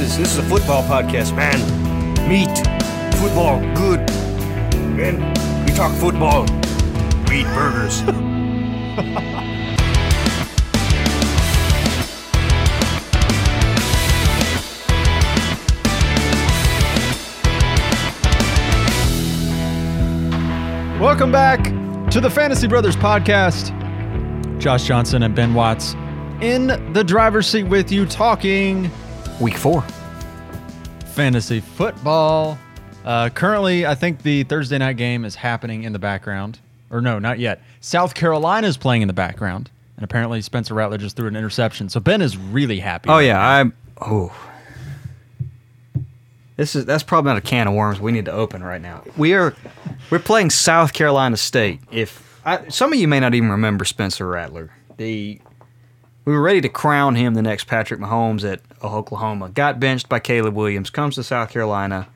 is this is a football podcast, man. Meat, football, good. Man, we talk football. We eat burgers. Welcome back to the Fantasy Brothers podcast. Josh Johnson and Ben Watts in the driver's seat with you talking Week four. Fantasy football. Uh, currently, I think the Thursday night game is happening in the background. Or no, not yet. South Carolina is playing in the background. And apparently Spencer Rattler just threw an interception. So Ben is really happy. Oh yeah, I'm. Oh, this is that's probably not a can of worms we need to open right now. We are we're playing South Carolina State. If I, some of you may not even remember Spencer Rattler, the we were ready to crown him the next Patrick Mahomes at Oklahoma. Got benched by Caleb Williams. Comes to South Carolina,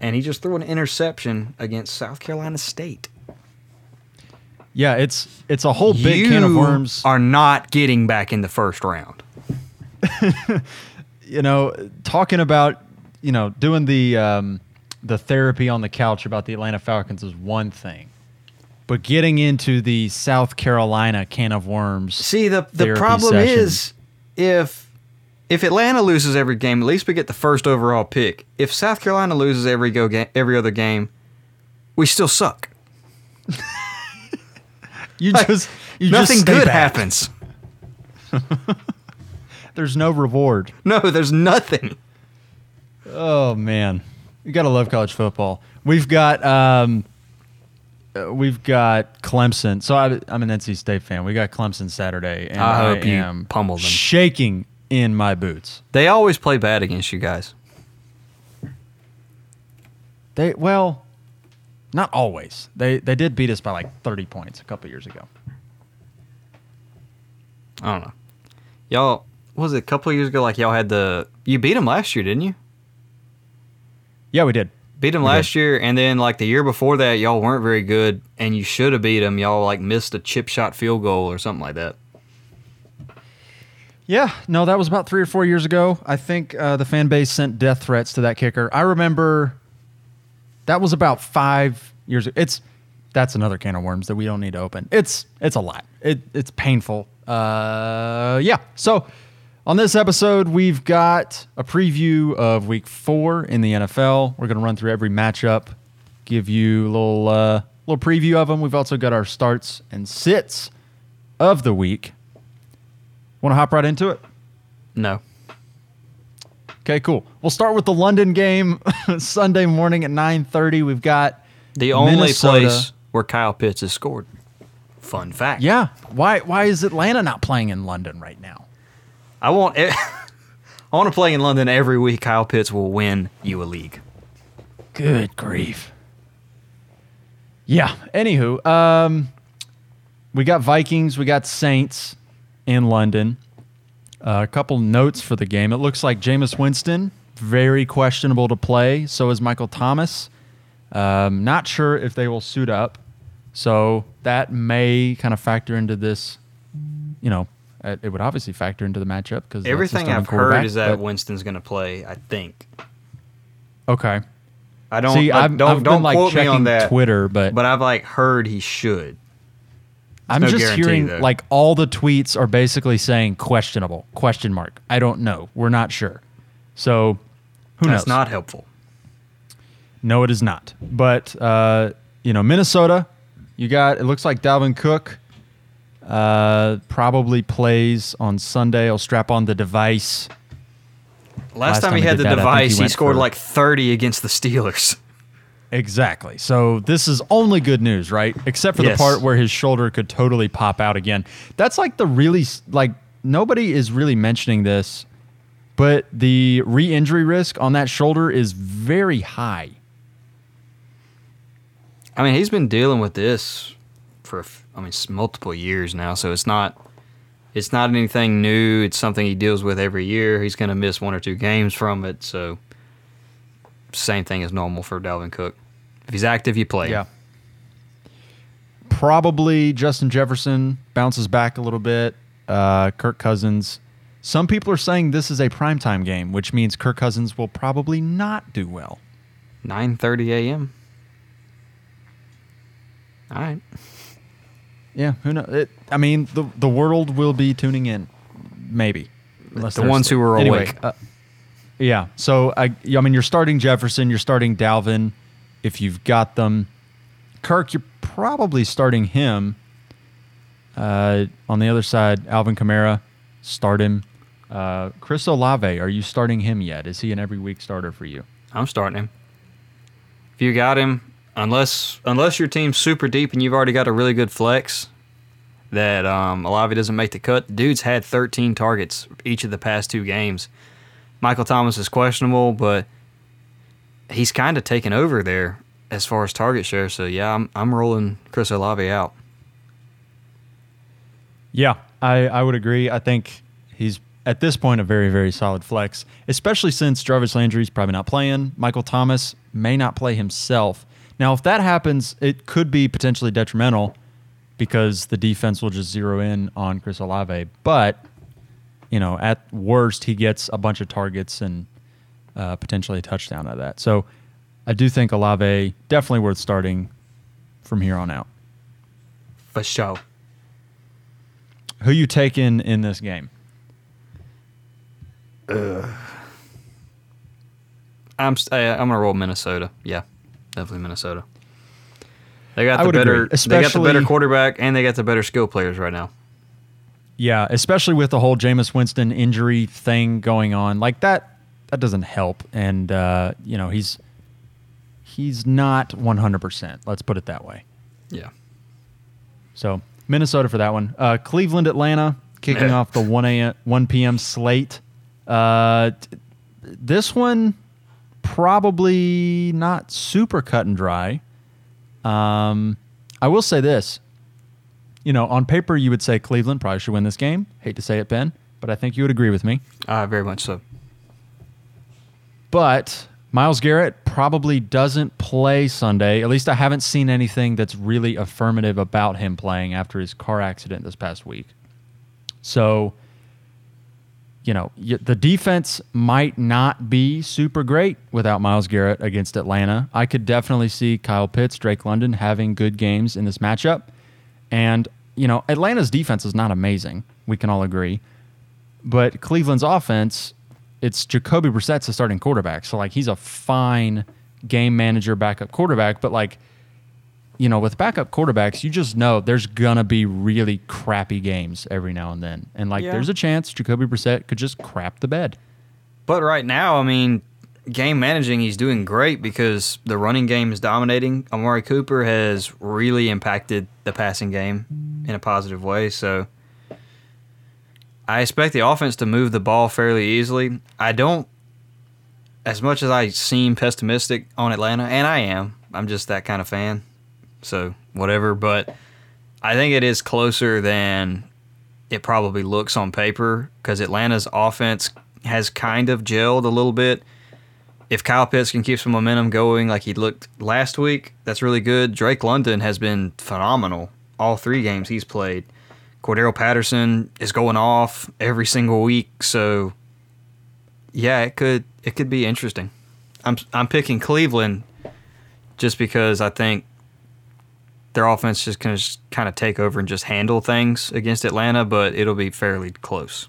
and he just threw an interception against South Carolina State. Yeah, it's it's a whole big you can of worms. are not getting back in the first round. you know, talking about you know doing the um, the therapy on the couch about the Atlanta Falcons is one thing, but getting into the South Carolina can of worms. See, the the problem session. is if if Atlanta loses every game, at least we get the first overall pick. If South Carolina loses every go ga- every other game, we still suck. you just you Nothing just good back. happens. There's no reward. No, there's nothing. Oh man, you gotta love college football. We've got um, uh, we've got Clemson. So I, I'm an NC State fan. We got Clemson Saturday, and I hope you am pummel them. shaking in my boots. They always play bad against you guys. They well, not always. They they did beat us by like 30 points a couple years ago. I don't know. Y'all, was it a couple years ago? Like y'all had the you beat them last year, didn't you? Yeah, we did. Beat them We last did. year, and then like the year before that, y'all weren't very good, and you should have beat them. Y'all like missed a chip shot field goal or something like that. Yeah, no, that was about three or four years ago. I think uh, the fan base sent death threats to that kicker. I remember that was about five years. Ago. It's that's another can of worms that we don't need to open. It's it's a lot. It it's painful. Uh, yeah. So on this episode, we've got a preview of Week Four in the NFL. We're gonna run through every matchup, give you a little uh, little preview of them. We've also got our starts and sits of the week. Want to hop right into it? No. Okay, cool. We'll start with the London game Sunday morning at 9:30. We've got The only Minnesota. place where Kyle Pitts has scored. Fun fact. yeah. Why why is Atlanta not playing in London right now? I want I want to play in London every week. Kyle Pitts will win you a league. Good grief. Yeah. Anywho, um, we got Vikings, we got Saints in London. Uh, a couple notes for the game. It looks like Jameis Winston very questionable to play. So is Michael Thomas. Um, not sure if they will suit up. So that may kind of factor into this. You know, uh, it would obviously factor into the matchup because Everything I've heard is that Winston's going to play. I think. okay. I don't. See, I've, don't I've don't been like quote me checking on that. Twitter, but, But I've like heard he should. I'm no just hearing though. like all the tweets are basically saying questionable question mark. I don't know. We're not sure. So who That's knows? not helpful. No, it is not. But uh, you know, Minnesota, you got it looks like Dalvin Cook uh, probably plays on Sunday. I'll strap on the device. Last, Last time, time he had the that, think he device, he, scored for- like 30 against the Steelers. Exactly. So this is only good news, right? Except for Yes. the part where his shoulder could totally pop out again. That's like the really like nobody is really mentioning this, but the re-injury risk on that shoulder is very high. I mean, he's been dealing with this for, I mean, multiple years now. So it's not, it's not anything new. It's something he deals with every year. He's going to miss one or two games from it. So same thing as normal for Dalvin Cook. If he's active, you play. Yeah. Probably Justin Jefferson bounces back a little bit. Uh, Kirk Cousins Some people are saying this is a primetime game, which means Kirk Cousins will probably not do well. 9:30 a.m. All right. Yeah, who knows? It, I mean, the the world will be tuning in, maybe. Unless The ones who are Anyway, awake. uh, yeah. So I, I mean, you're starting Jefferson, you're starting Dalvin, if you've got them. Kirk, you're probably starting him. Uh, on the other side, Alvin Kamara, start him. Uh, Chris Olave, are you starting him yet? Is he an every week starter for you? I'm starting him. If you got him, unless unless your team's super deep and you've already got a really good flex, that um, Olave doesn't make the cut. The dude's had 13 targets each of the past two games. Michael Thomas is questionable, but he's kind of taken over there as far as target share. So yeah, I'm I'm rolling Chris Olave out. Yeah, I, I would agree. I think he's at this point a very, very solid flex, especially since Jarvis Landry's probably not playing. Michael Thomas may not play himself. Now, if that happens, it could be potentially detrimental because the defense will just zero in on Chris Olave. But, you know, at worst, he gets a bunch of targets and uh, potentially a touchdown out of that. So I do think Olave definitely worth starting from here on out. For sure. Who you taking in this game? I'm st- I- I'm gonna roll Minnesota. Yeah, definitely Minnesota. They got the better. they got the better quarterback, and they got the better skill players right now. Yeah, especially with the whole Jameis Winston injury thing going on, like that, that doesn't help. And uh, you know, he's he's not one hundred percent. Let's put it that way. Yeah. So Minnesota for that one. Uh, Cleveland, Atlanta, kicking off the one a one p.m. slate. Uh, t- this one probably not super cut and dry. Um, I will say this. You know, on paper, you would say Cleveland probably should win this game. Hate to say it, Ben, but I think you would agree with me. Uh, very much so. But Myles Garrett probably doesn't play Sunday. At least I haven't seen anything that's really affirmative about him playing after his car accident this past week. So, you know, the defense might not be super great without Myles Garrett against Atlanta. I could definitely see Kyle Pitts, Drake London having good games in this matchup. And, you know, Atlanta's defense is not amazing. We can all agree. But Cleveland's offense, it's Jacoby Brissett's the starting quarterback. So, like, he's a fine game manager, backup quarterback. But, like, you know, with backup quarterbacks, you just know there's gonna be really crappy games every now and then, and like Yeah. there's a chance Jacoby Brissett could just crap the bed. But right now, I mean, game managing, he's doing great because the running game is dominating. Amari Cooper has really impacted the passing game in a positive way. So I expect the offense to move the ball fairly easily. I don't, as much as I seem pessimistic on Atlanta, and I am, I'm just that kind of fan. So whatever. But I think it is closer than it probably looks on paper because Atlanta's offense has kind of gelled a little bit. If Kyle Pitts can keep some momentum going like he looked last week, that's really good. Drake London has been phenomenal all three games he's played. Cordarrelle Patterson is going off every single week, so yeah, it could it could be interesting. I'm I'm picking Cleveland just because I think their offense is going to kind of take over and just handle things against Atlanta, but it'll be fairly close.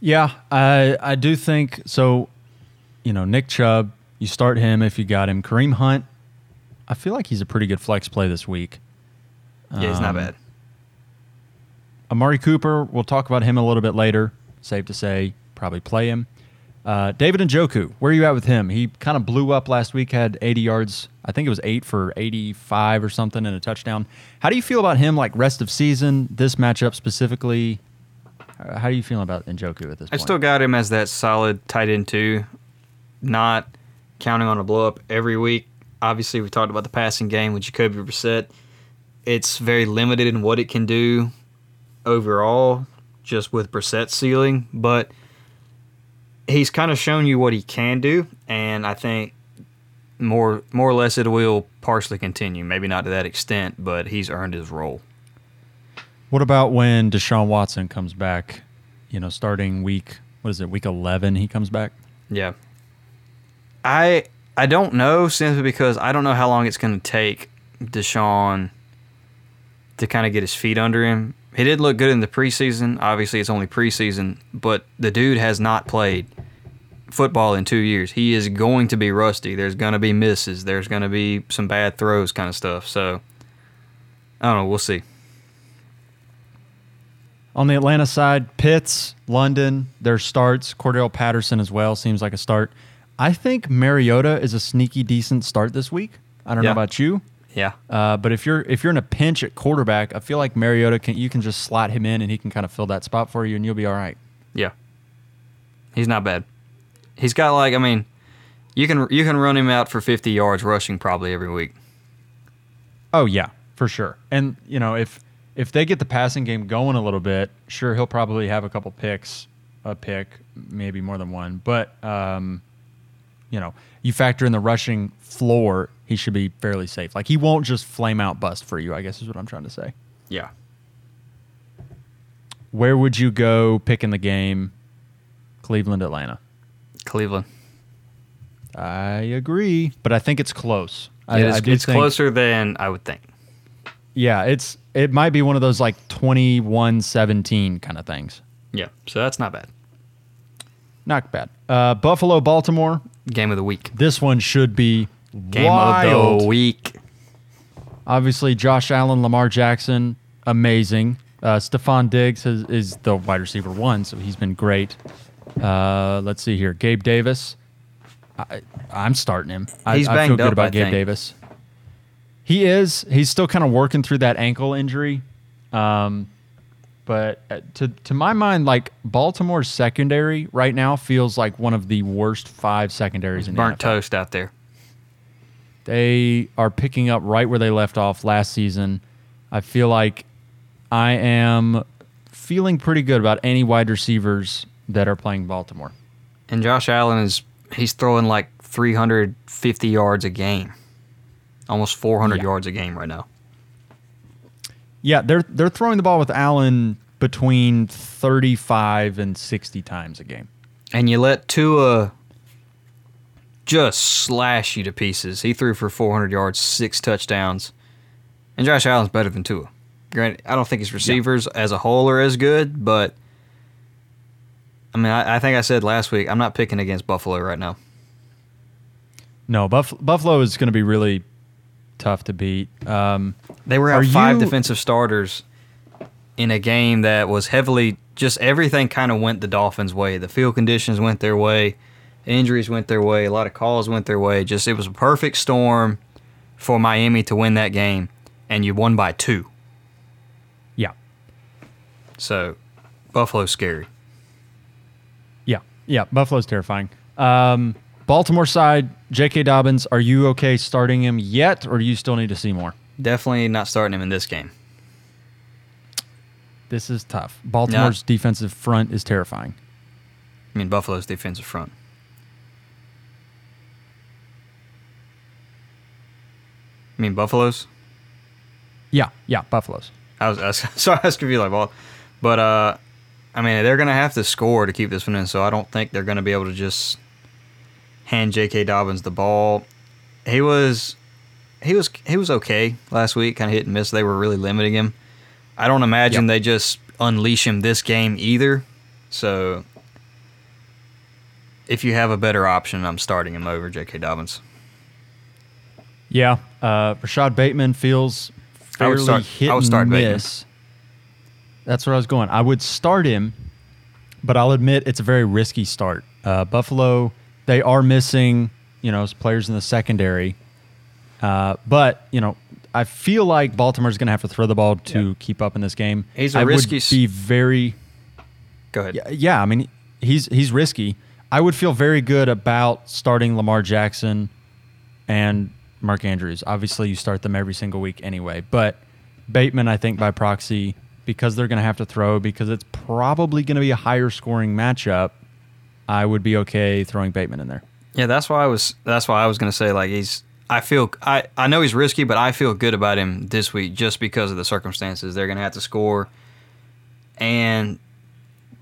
Yeah, I I do think so. You know, Nick Chubb, you start him if you got him. Kareem Hunt, I feel like he's a pretty good flex play this week. Yeah, he's not Um, bad. Amari Cooper, we'll talk about him a little bit later. Safe to say, probably play him. Uh, David Njoku, where are you at with him? He kind of blew up last week, had 80 yards. I think it was eight for 85 or something and a touchdown. How do you feel about him, like rest of season, this matchup specifically? Uh, How do you feel about Njoku at this I still got him as that solid tight end too, not counting on a blow up every week. Obviously, we talked about the passing game with Jacoby Brissett. It's very limited in what it can do overall, just with Brissett's ceiling, but he's kind of shown you what he can do, and I think more more or less it will partially continue. Maybe not to that extent, but he's earned his role. What about when Deshaun Watson comes back you know, starting week what is it, week eleven he comes back. Yeah. I I don't know simply because I don't know how long it's going to take Deshaun to kind of get his feet under him. He did look good in the preseason. Obviously, it's only preseason, but the dude has not played football in two years. He is going to be rusty. There's going to be misses. There's going to be some bad throws, kind of stuff. So, I don't know. We'll see. On the Atlanta side, Pitts, London, their starts. Cordarrelle Patterson as well seems like a start. I think Mariota is a sneaky decent start this week. I don't Yeah. know about you, Yeah. uh, but if you're if you're in a pinch at quarterback, I feel like Mariota can you can just slot him in and he can kind of fill that spot for you, and you'll be all right. Yeah. He's not bad. He's got like I mean, you can you can run him out for 50 yards rushing probably every week. Oh yeah, for sure. And you know if if they get the passing game going a little bit, sure he'll probably have a couple picks, a pick, maybe more than one. But um, you know, you factor in the rushing floor, he should be fairly safe. Like he won't just flame out bust for you. I guess is what I'm trying to say. Yeah. Where would you go picking the game? Cleveland, Atlanta. Cleveland. I agree, but I think it's close. I, It is, I it's think- closer than I would think. Yeah, it's it might be one of those like 21-17 kind of things. Yeah. So that's not bad. Not bad. Uh, Buffalo, Baltimore. Game of the week. This one should be Game wild. of the week. Obviously, Josh Allen, Lamar Jackson, amazing. Uh, Stefon Diggs is, is the wide receiver one, so he's been great. Uh, let's see here. Gabe Davis. I, I'm starting him. I, He's I feel banged good up, about I Gabe think. Davis. He is. He's still kind of working through that ankle injury. Um, but uh, to to my mind, like Baltimore's secondary right now feels like one of the worst five secondaries in the Burnt toast out there. They are picking up right where they left off last season. I feel like I am feeling pretty good about any wide receivers that are playing Baltimore. And Josh Allen is he's throwing like 350 yards a game. Almost 400 Yeah. yards a game right now. Yeah, they're they're throwing the ball with Allen between 35 and 60 times a game. And you let Tua just slash you to pieces. He threw for 400 yards, six touchdowns. And Josh Allen's better than Tua. Granted, I don't think his receivers as a whole are as good, but I mean, I, I think I said last week I'm not picking against Buffalo right now. No, Buff- Buffalo is going to be really tough to beat. Um, They were out five you- defensive starters in a game that was heavily just everything kind of went the Dolphins' way. The field conditions went their way, injuries went their way, a lot of calls went their way. Just it was a perfect storm for Miami to win that game, and you won by two. yeah, So Buffalo's scary. yeah, yeah. Buffalo's terrifying. Um, Baltimore side, J.K. Dobbins, are you okay starting him yet, or do you still need to see more? Definitely not starting him in this game. This is tough. Baltimore's defensive front is terrifying. I mean Buffalo's defensive front. I mean Buffalo's. Yeah, yeah, Buffalo's. I was, I was sorry, I was confused like well, but uh, I mean they're gonna have to score to keep this one in, so I don't think they're gonna be able to just hand J.K. Dobbins the ball. He was, he was, he was okay last week, kind of hit and miss. They were really limiting him. I don't imagine Yep. they just unleash him this game either. So if you have a better option, I'm starting him over J.K. Dobbins. Yeah, uh, Rashod Bateman feels I fairly would start- hit I would start and Bateman. miss. That's where I was going. I would start him, but I'll admit it's a very risky start. Uh, Buffalo, they are missing, you know, players in the secondary, uh, but you know, I feel like Baltimore's going to have to throw the ball to keep up in this game. He's a I risky would be very Go ahead. yeah, yeah, I mean, he's he's risky. I would feel very good about starting Lamar Jackson and Mark Andrews. Obviously, you start them every single week anyway. But Bateman, I think by proxy, because they're going to have to throw, because it's probably going to be a higher scoring matchup. I would be okay throwing Bateman in there. Yeah, that's why I was. That's why I was gonna say like he's. I feel. I I know he's risky, but I feel good about him this week just because of the circumstances. They're gonna have to score, and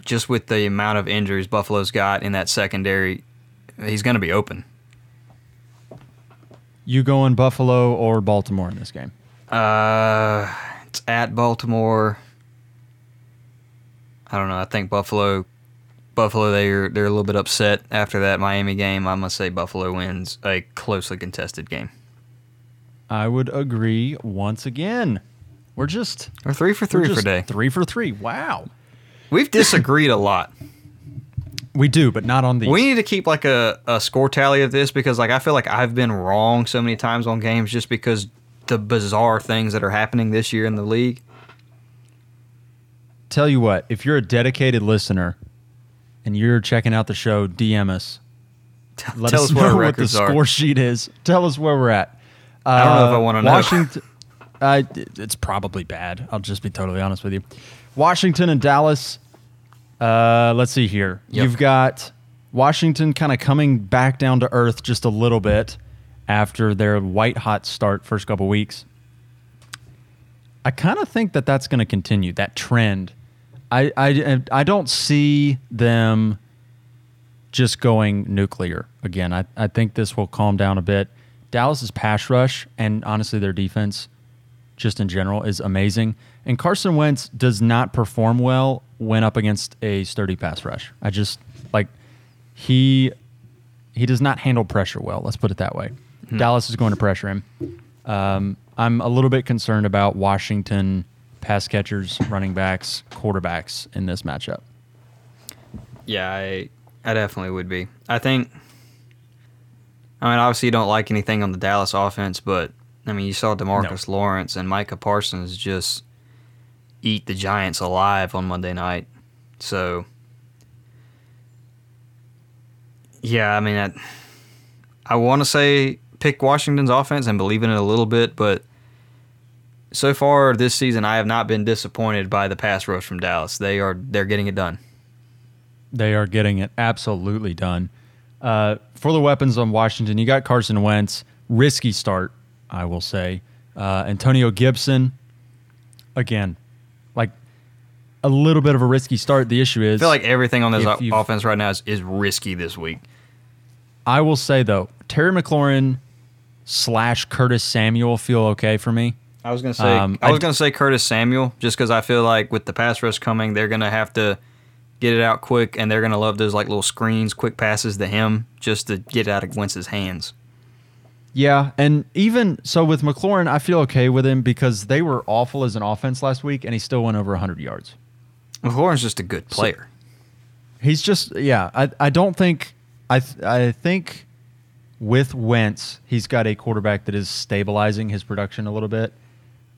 just with the amount of injuries Buffalo's got in that secondary, he's going to be open. You going Buffalo or Baltimore in this game? Uh, it's at Baltimore. I don't know. I think Buffalo, Buffalo, they're they're a little bit upset after that Miami game. I'm gonna say Buffalo wins a closely contested game. I would agree once again. We're just We're three for three for day. Three for three. Wow. We've disagreed a lot. We do, but not on these. We need to keep like a, a score tally of this because like I feel like I've been wrong so many times on games just because the bizarre things that are happening this year in the league. Tell you what, if you're a dedicated listener and you're checking out the show, DM us. Let Tell us us what know what the records are. score sheet is. Tell us where we're at. I don't know if I Uh, wanna know. Washington. uh, it's probably bad. I'll just be totally honest with you. Washington and Dallas. Uh, let's see here. Yep. You've got Washington kind of coming back down to earth just a little bit after their white hot start first couple weeks. I kind of think that that's going to continue that trend. I, I I don't see them just going nuclear again. I, I think this will calm down a bit. Dallas's pass rush and honestly their defense, just in general, is amazing. And Carson Wentz does not perform well when up against a sturdy pass rush. I just like he he does not handle pressure well. Let's put it that way. Dallas is going to pressure him. Um, I'm a little bit concerned about Washington pass catchers, running backs, quarterbacks in this matchup. Yeah, I I definitely would be. I think. I mean, obviously, you don't like anything on the Dallas offense, but I mean, you saw Demarcus Lawrence and Micah Parsons just eat the Giants alive on Monday night. So, yeah, I mean, I, I want to say pick Washington's offense and believe in it a little bit, but so far this season, I have not been disappointed by the pass rush from Dallas. They are they're getting it done. They are getting it absolutely done. Uh, for the weapons on Washington, you got Carson Wentz. Risky start, I will say. Uh, Antonio Gibson, again, a little bit of a risky start. The issue is, I feel like everything on this o- offense right now is, is risky this week. I will say though, Terry McLaurin slash Curtis Samuel feel okay for me. I was gonna say Um, I was I- gonna say Curtis Samuel just because I feel like with the pass rush coming, they're gonna have to get it out quick, and they're gonna love those like little screens, quick passes to him just to get it out of Wentz's hands. Yeah, and even so with McLaurin, I feel okay with him because they were awful as an offense last week, and he still went over 100 yards. McLaurin's just a good player. He's just yeah. I I don't think I th- I think with Wentz he's got a quarterback that is stabilizing his production a little bit,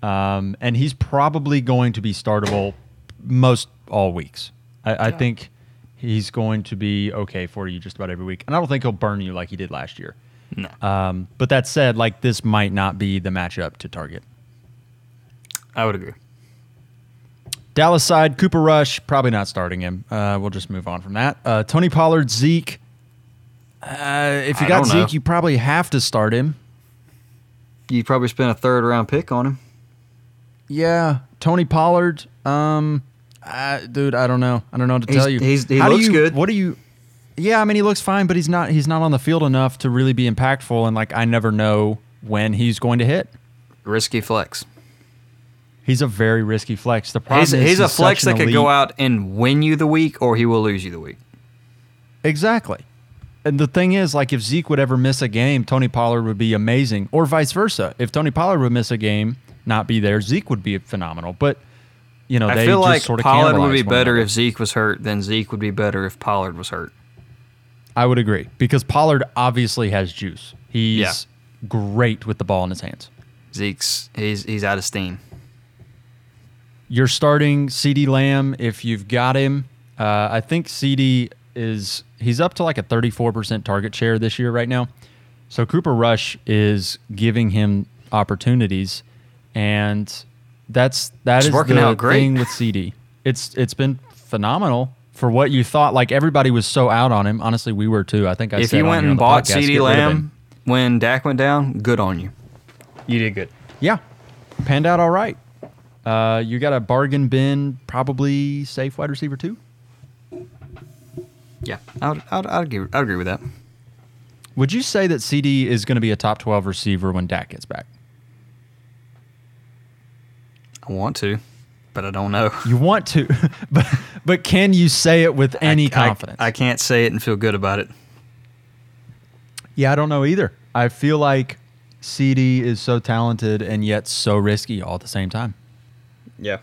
um, and he's probably going to be startable most all weeks. I, I think he's going to be okay for you just about every week, and I don't think he'll burn you like he did last year. No. Um, but that said, like this might not be the matchup to target. I would agree. Dallas side, Cooper Rush, probably not starting him. Uh, we'll just move on from that. Uh, Tony Pollard, Zeke. Uh, if you I got don't know. Zeke, you probably have to start him. You probably spent a third round pick on him. Yeah, Tony Pollard. Um, uh, dude, I don't know. I don't know what to He's- tell you. he's- he How looks you- good. What do you? Yeah, I mean, he looks fine, but he's not. He's not on the field enough to really be impactful. And like, I never know when he's going to hit. Risky flex. He's a very risky flex. The problem He's, is he's a flex that could go out and win you the week, or he will lose you the week. Exactly. And the thing is, like, if Zeke would ever miss a game, Tony Pollard would be amazing, or vice versa. If Tony Pollard would miss a game, not be there, Zeke would be phenomenal. But you know, I they feel just like sort of Pollard would be better another. if Zeke was hurt than Zeke would be better if Pollard was hurt. I would agree because Pollard obviously has juice. He's Yeah. great with the ball in his hands. Zeke's he's he's out of steam. You're starting CeeDee Lamb if you've got him. Uh, I think CeeDee is he's up to like a 34% target share this year right now. So Cooper Rush is giving him opportunities, and that's that It's is working the out great. thing with CeeDee. It's it's been phenomenal for what you thought. Like everybody was so out on him. Honestly, we were too. I think I said if said you on went on and bought podcast, CeeDee get rid of him. Lamb when Dak went down, good on you. You did good. Yeah, panned out all right. Uh, you got a bargain bin, probably safe wide receiver too. Yeah, I would, I would, I'd, agree, I'd agree with that. Would you say that CeeDee is going to be a top 12 receiver when Dak gets back? I want to, but I don't know. You want to, but but can you say it with any I, confidence? I, I can't say it and feel good about it. yeah, I don't know either. I feel like CeeDee is so talented and yet so risky all at the same time. Yeah.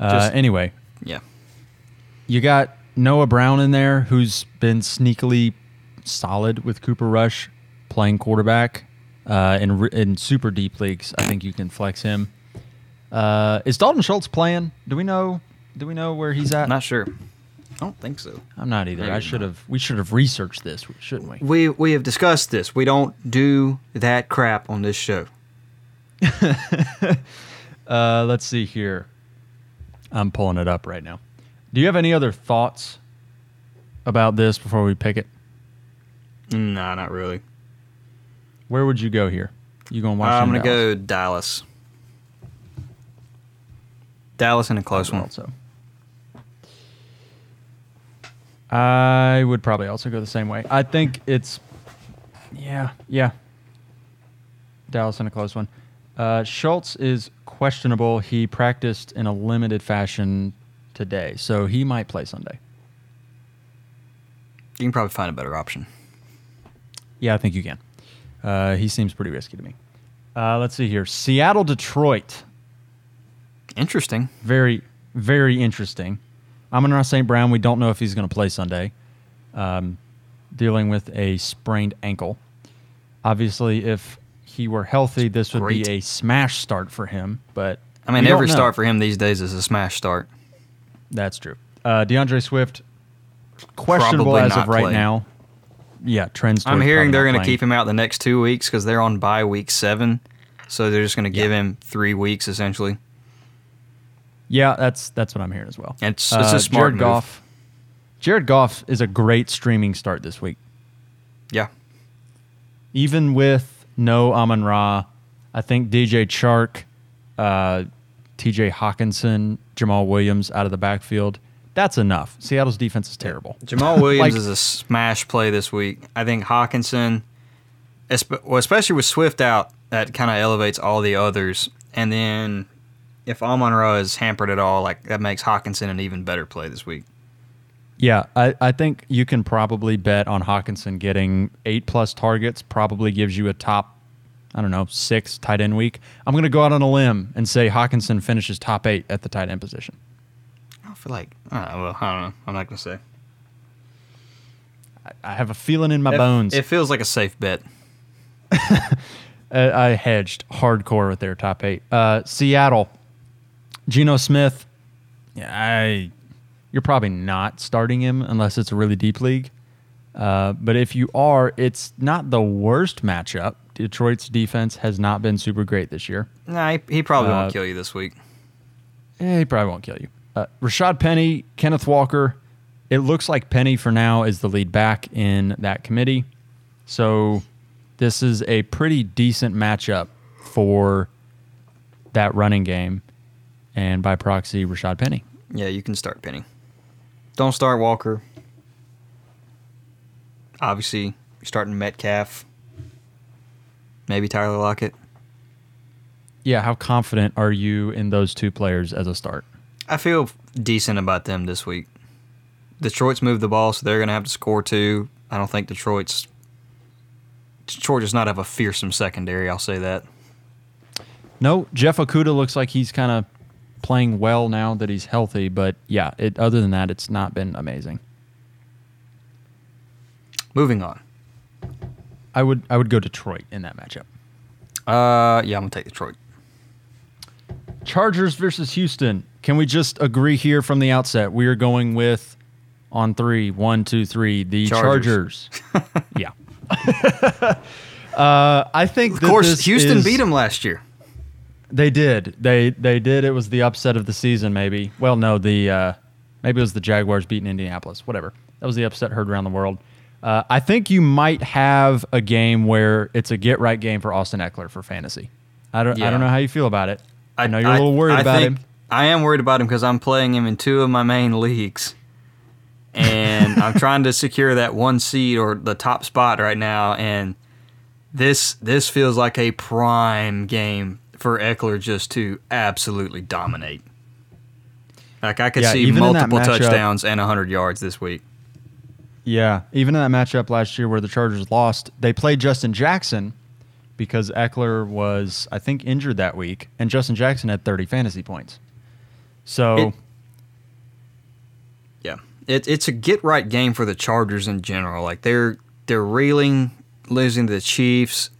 Uh, Just- anyway, Yeah. you got Noah Brown in there, who's been sneakily solid with Cooper Rush playing quarterback uh, in in super deep leagues. I think you can flex him. Uh, is Dalton Schultz playing? Do we know? Do we know where he's at? Not sure. I don't think so. I'm not either. Maybe I should not. have. We should have researched this, shouldn't we? We we have discussed this. We don't do that crap on this show. Uh, let's see here. I'm pulling it up right now. Do you have any other thoughts about this before we pick it? Nah, not really. Where would you go here? You going to I'm gonna go Dallas. Dallas in a close one. Also, I would probably also go the same way. I think it's, yeah, yeah. Dallas in a close one. Uh, Schultz is questionable. He practiced in a limited fashion today, so he might play Sunday. You can probably find a better option. Yeah, I think you can. Uh, he seems pretty risky to me. Uh, let's see here. Seattle, Detroit. Interesting. Very, very interesting. Amon-Ra St. Brown, we don't know if he's going to play Sunday. Um, dealing with a sprained ankle. Obviously, if he were healthy, this would Great. be a smash start for him. But I mean, every start for him these days is a smash start. That's true. Uh, D'Andre Swift, questionable Probably as of right play. now. Yeah, trends. I'm hearing they're going to keep him out the next two weeks because they're on bye week seven. So they're just going to give Yeah. him three weeks essentially. Yeah, that's that's what I'm hearing as well. It's- it's a smart Jared move. Goff. Jared Goff is a great streaming start this week. Yeah. even with no Amon Ra, I think DJ Chark, uh, TJ Hockenson, Jamaal Williams out of the backfield, that's enough. Seattle's defense is terrible. Jamaal Williams Like- is a smash play this week. I think Hockenson, especially with Swift out, that kind of elevates all the others. And then if Amon Ra is hampered at all, like that makes Hockenson an even better play this week. Yeah, I, I think you can probably bet on Hockenson getting eight plus targets, probably gives you a top, I don't know, six tight end week. I'm going to go out on a limb and say Hockenson finishes top eight at the tight end position. I feel like, I don't know, well, I don't know. I'm not going to say. I, I have a feeling in my It- bones. It feels like a safe bet. Uh, I hedged hardcore with their top eight. Uh, Seattle, Geno Smith. Yeah, I. You're probably not starting him unless it's a really deep league. Uh, but if you are, it's not the worst matchup. Detroit's defense has not been super great this year. Nah, he, he probably Uh, won't kill you this week. Eh, he probably won't kill you. Uh, Rashaad Penny, Kenneth Walker. It looks like Penny for now is the lead back in that committee. So this is a pretty decent matchup for that running game. And by proxy, Rashaad Penny. Yeah, you can start Penny. Don't start Walker. Obviously, you're starting Metcalf. Maybe Tyler Lockett. Yeah, how confident are you in those two players as a start? I feel decent about them this week. Detroit's moved the ball, so they're going to have to score too. I don't think Detroit's. Detroit does not have a fearsome secondary, I'll say that. No, Jeff Okudah looks like he's kind of playing well now that he's healthy, but yeah, it, other than that, it's not been amazing. Moving on. I would I would go Detroit in that matchup. Uh, yeah, I'm to take Detroit. Chargers versus Houston. Can we just agree here from the outset? We are going with on three, one, two, three, the Chargers. Chargers. yeah. uh, I think Of course, Houston is- beat them last year. They did. They they did. It was the upset of the season, maybe. Well, no, the uh, maybe it was the Jaguars beating Indianapolis. Whatever. That was the upset heard around the world. Uh, I think you might have a game where it's a get right game for Austin Ekeler for fantasy. I don't. I don't know how you feel about it. I, know you're a little worried I about him. I am worried about him because I'm playing him in two of my main leagues. and I'm trying to secure that one seed or the top spot right now. And this this feels like a prime game for Ekeler just to absolutely dominate. Like I could Yeah, see even in that multiple matchup- touchdowns and 100 yards this week. Yeah, even in that matchup last year where the Chargers lost, they played Justin Jackson because Ekeler was, I think, injured that week, and Justin Jackson had 30 fantasy points. So, It- Yeah, it, it's a get right game for the Chargers in general. Like they're they're reeling, losing to the Chiefs,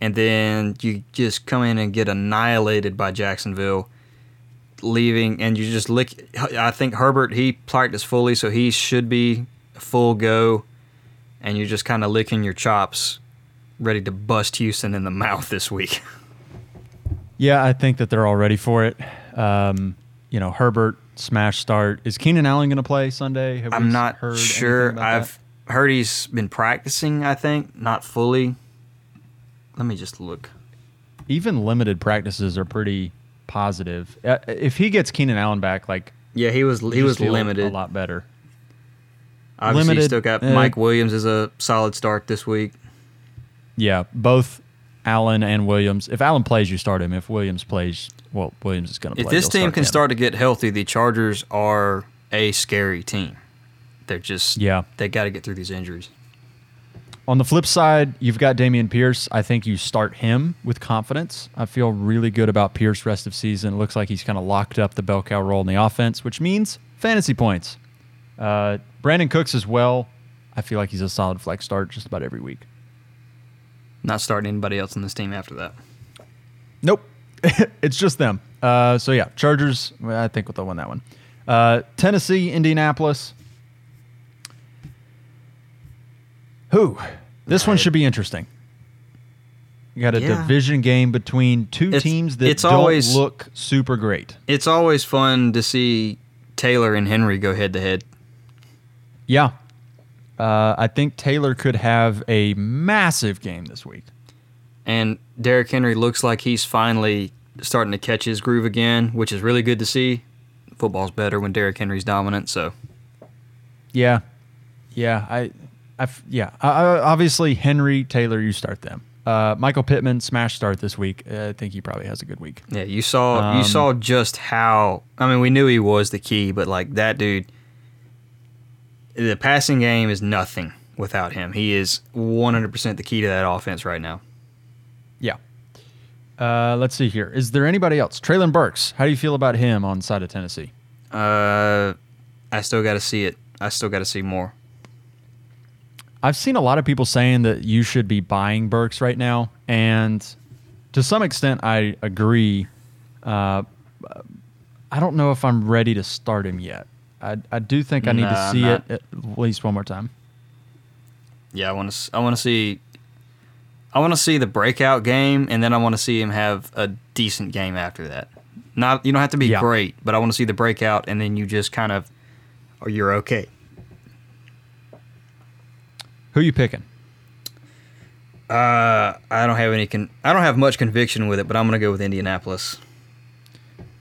and then you just come in and get annihilated by Jacksonville, leaving, and you just lick. I think Herbert he practiced fully, so he should be full go, and you're just kind of licking your chops, ready to bust Houston in the mouth this week. yeah, I think that they're all ready for it. Um, you know, Herbert smash start. Is Keenan Allen going to play Sunday? Have I'm not heard sure. I've heard he's been practicing. I think not fully. Let me just look. even limited practices are pretty positive. Uh, if he gets Keenan Allen back, like Yeah, he was he was limited. a lot better. Obviously, limited, still got uh, Mike Williams as a solid start this week. Yeah, both Allen and Williams. If Allen plays, you start him. If Williams plays, well, Williams is going to If play. this team can him. start to get healthy, the Chargers are a scary team. They're just Yeah. They got to get through these injuries. On the flip side, you've got Dameon Pierce. I think you start him with confidence. I feel really good about Pierce rest of season. It looks like he's kind of locked up the bell cow role in the offense, which means fantasy points. Uh, Brandin Cooks as well. I feel like he's a solid flex start just about every week. Not starting anybody else on this team after that. Nope, it's just them. Uh, so yeah, Chargers. I think they'll win that one. Uh, Tennessee, Indianapolis. Who? This one should be interesting. You got a Yeah. division game between two It's- teams that it's don't always- look super great. It's always fun to see Taylor and Henry go head to head. Yeah. Uh, I think Taylor could have a massive game this week. And Derrick Henry looks like he's finally starting to catch his groove again, which is really good to see. Football's better when Derrick Henry's dominant, so Yeah, yeah, I, I f- yeah. I, obviously, Henry Taylor, you start them. Uh, Michael Pittman smash start this week. Uh, I think he probably has a good week. yeah, you saw you Um, saw just how I mean, we knew he was the key, but like that dude the passing game is nothing without him. He is 100% the key to that offense right now. Yeah. Uh, let's see here. Is there anybody else? Treylon Burks. How do you feel about him on side of Tennessee? Uh I still got to see it. I still got to see more. I've seen a lot of people saying that you should be buying Burks right now, and to some extent, I agree. Uh, I don't know if I'm ready to start him yet. I, I do think I need Nah, to see it at least one more time. Yeah, I want to. I want to see. I want to see the breakout game, and then I want to see him have a decent game after that. Not you don't have to be Yeah. great, but I want to see the breakout, and then you just kind of, or you're okay. Who you picking? Uh, I don't have any. Con- I don't have much conviction with it, but I'm gonna go with Indianapolis.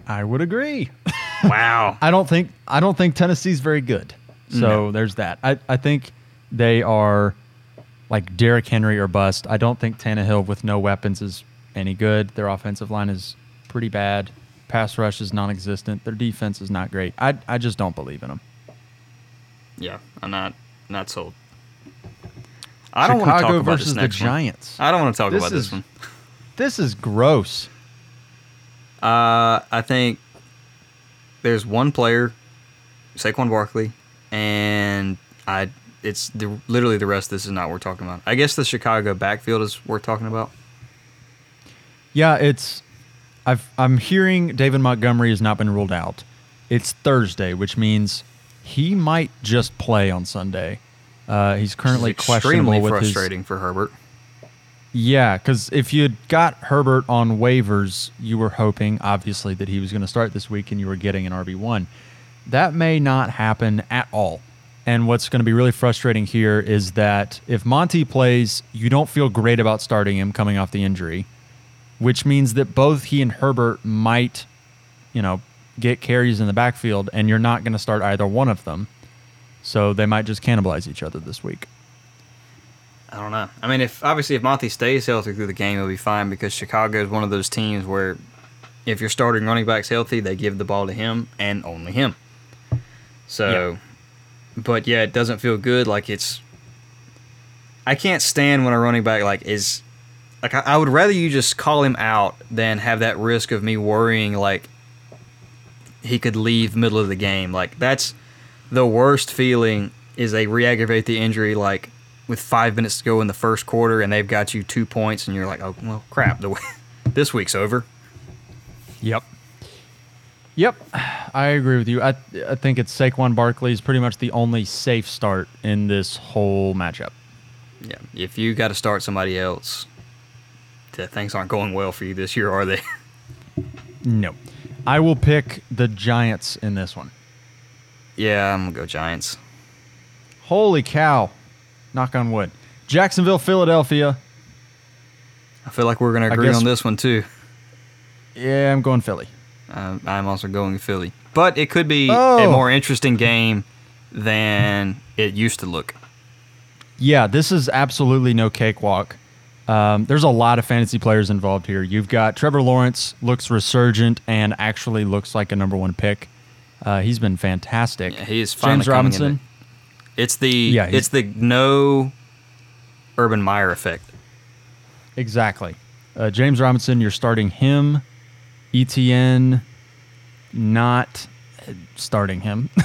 I would agree. Wow. I don't think I don't think Tennessee's very good. So No. there's that. I, I think they are like Derrick Henry or bust. I don't think Tannehill with no weapons is any good. Their offensive line is pretty bad. Pass rush is non-existent. Their defense is not great. I I just don't believe in them. yeah, I'm not not sold. I don't want to talk about versus this the next one. Giants. I don't want to talk This about is- this one. This is gross. Uh, I think there's one player, Saquon Barkley, and I. It's the, literally the rest. Of this is not worth talking about. I guess the Chicago backfield is worth talking about. Yeah, it's. I've I'm hearing David Montgomery has not been ruled out. It's Thursday, which means he might just play on Sunday. Uh, he's currently questionable extremely with his. frustrating for Herbert. Yeah, because if you had got Herbert on waivers, you were hoping, obviously, that he was going to start this week and you were getting an RB1. That may not happen at all. And what's going to be really frustrating here is that if Monty plays, you don't feel great about starting him coming off the injury, which means that both he and Herbert might, you know, get carries in the backfield, and you're not going to start either one of them. So they might just cannibalize each other this week. I don't know. I mean, if obviously if Monty stays healthy through the game, he'll be fine because Chicago is one of those teams where if your starting running back's healthy, they give the ball to him and only him. So, but yeah, it doesn't feel good. Like it's, I can't stand when a running back like is, like I, I would rather you just call him out than have that risk of me worrying like he could leave middle of the game. Like that's the worst feeling is they re-aggravate the injury like with five minutes to go in the first quarter and they've got you two points and you're like, oh well, crap, the this week's over. Yep. Yep, I agree with you. I I think it's Saquon Barkley is pretty much the only safe start in this whole matchup. Yeah, if you got to start somebody else, th- things aren't going well for you this year, are they? No, I will pick the Giants in this one. Yeah, I'm gonna go Giants. Holy cow! Knock on wood. Jacksonville, Philadelphia. I feel like we're gonna agree on this one too. Yeah, I'm going Philly. Um, I'm also going Philly, but it could be a Oh. more interesting game than it used to look. Yeah, this is absolutely no cakewalk. Um, there's a lot of fantasy players involved here. You've got Trevor Lawrence, looks resurgent and actually looks like a number one pick. Uh, he's been fantastic. Yeah, he is James Robinson. It's the Yeah, it's the no Urban Meyer effect. Exactly. Uh, James Robinson, you're starting him. ETN, not uh, starting him.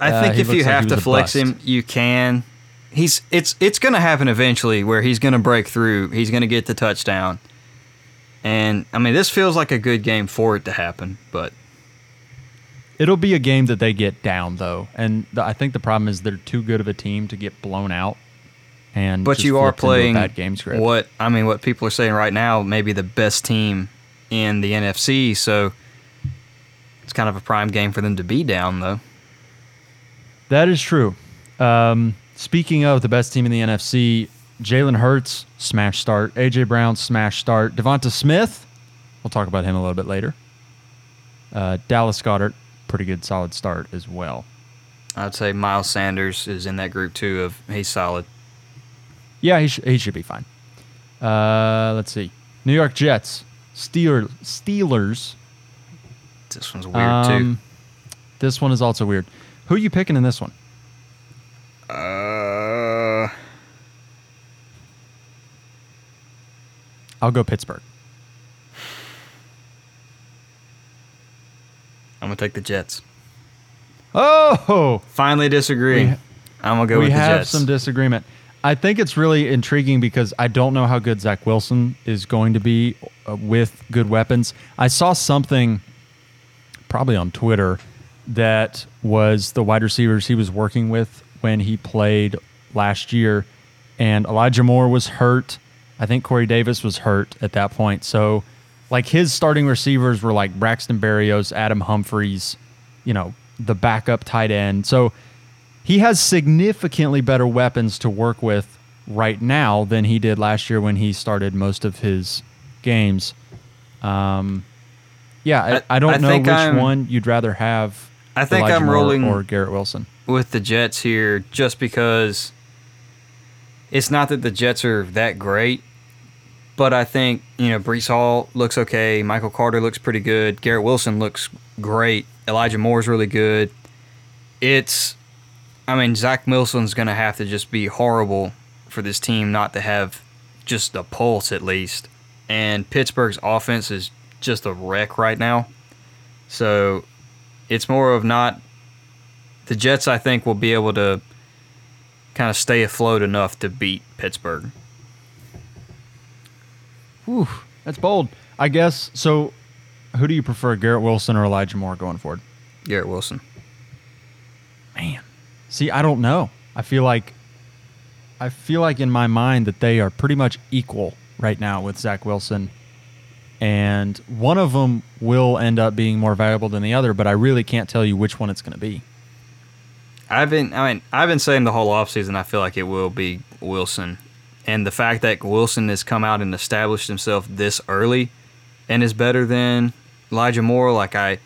I Uh, think he if you like have to flex bust. him, you can. He's it's it's going to happen eventually where he's going to break through. He's going to get the touchdown. And I mean, this feels like a good game for it to happen, but It'll be a game that they get down though, and the, I think the problem is they're too good of a team to get blown out. And but you are flipped into a playing bad game script. what I mean, what people are saying right now, maybe the best team in the NFC. So it's kind of a prime game for them to be down, though. That is true. Um, speaking of the best team in the NFC, Jalen Hurts smash start, AJ Brown smash start, Devonta Smith. We'll talk about him a little bit later. Uh, Dallas Goedert, pretty good, solid start as well. I'd say Miles Sanders is in that group too. Of he's solid. Yeah, he, sh- he should be fine. Uh, let's see. New York Jets, Steeler- Steelers. This one's weird Um, This one is also weird. Who are you picking in this one? Uh, I'll go Pittsburgh. I'm gonna take the Jets. Oh, Finally disagree. We- I'm gonna go we with the have Jets. some disagreement. I think it's really intriguing because I don't know how good Zach Wilson is going to be uh, with good weapons. I saw something probably on Twitter that was the wide receivers he was working with when he played last year, and Elijah Moore was hurt. I think Corey Davis was hurt at that point. So, like his starting receivers were like Braxton Berrios, Adam Humphreys, you know, the backup tight end. So he has significantly better weapons to work with right now than he did last year when he started most of his games. Um, yeah, I, I- don't I know which I'm- one you'd rather have. I think Elijah I'm Moore rolling- or Garrett Wilson. with the Jets here just because it's not that the Jets are that great, but I think, you know, Breece Hall looks okay. Michael Carter looks pretty good. Garrett Wilson looks great. Elijah Moore's really good. It's, I mean, Zach Wilson's going to have to just be horrible for this team not to have just a pulse at least. And Pittsburgh's offense is just a wreck right now. So it's more of not the Jets, I think, will be able to kind of stay afloat enough to beat Pittsburgh. Whew, that's bold. I guess. So, who do you prefer, Garrett Wilson or Elijah Moore going forward? Garrett Wilson. Man, see, I don't know. I feel like, I feel like in my mind that they are pretty much equal right now with Zach Wilson, and one of them will end up being more valuable than the other. But I really can't tell you which one it's going to be. I've been, I mean, I've been saying the whole offseason I feel like it will be Wilson, and the fact that Wilson has come out and established himself this early, and is better than Elijah Moore, like I,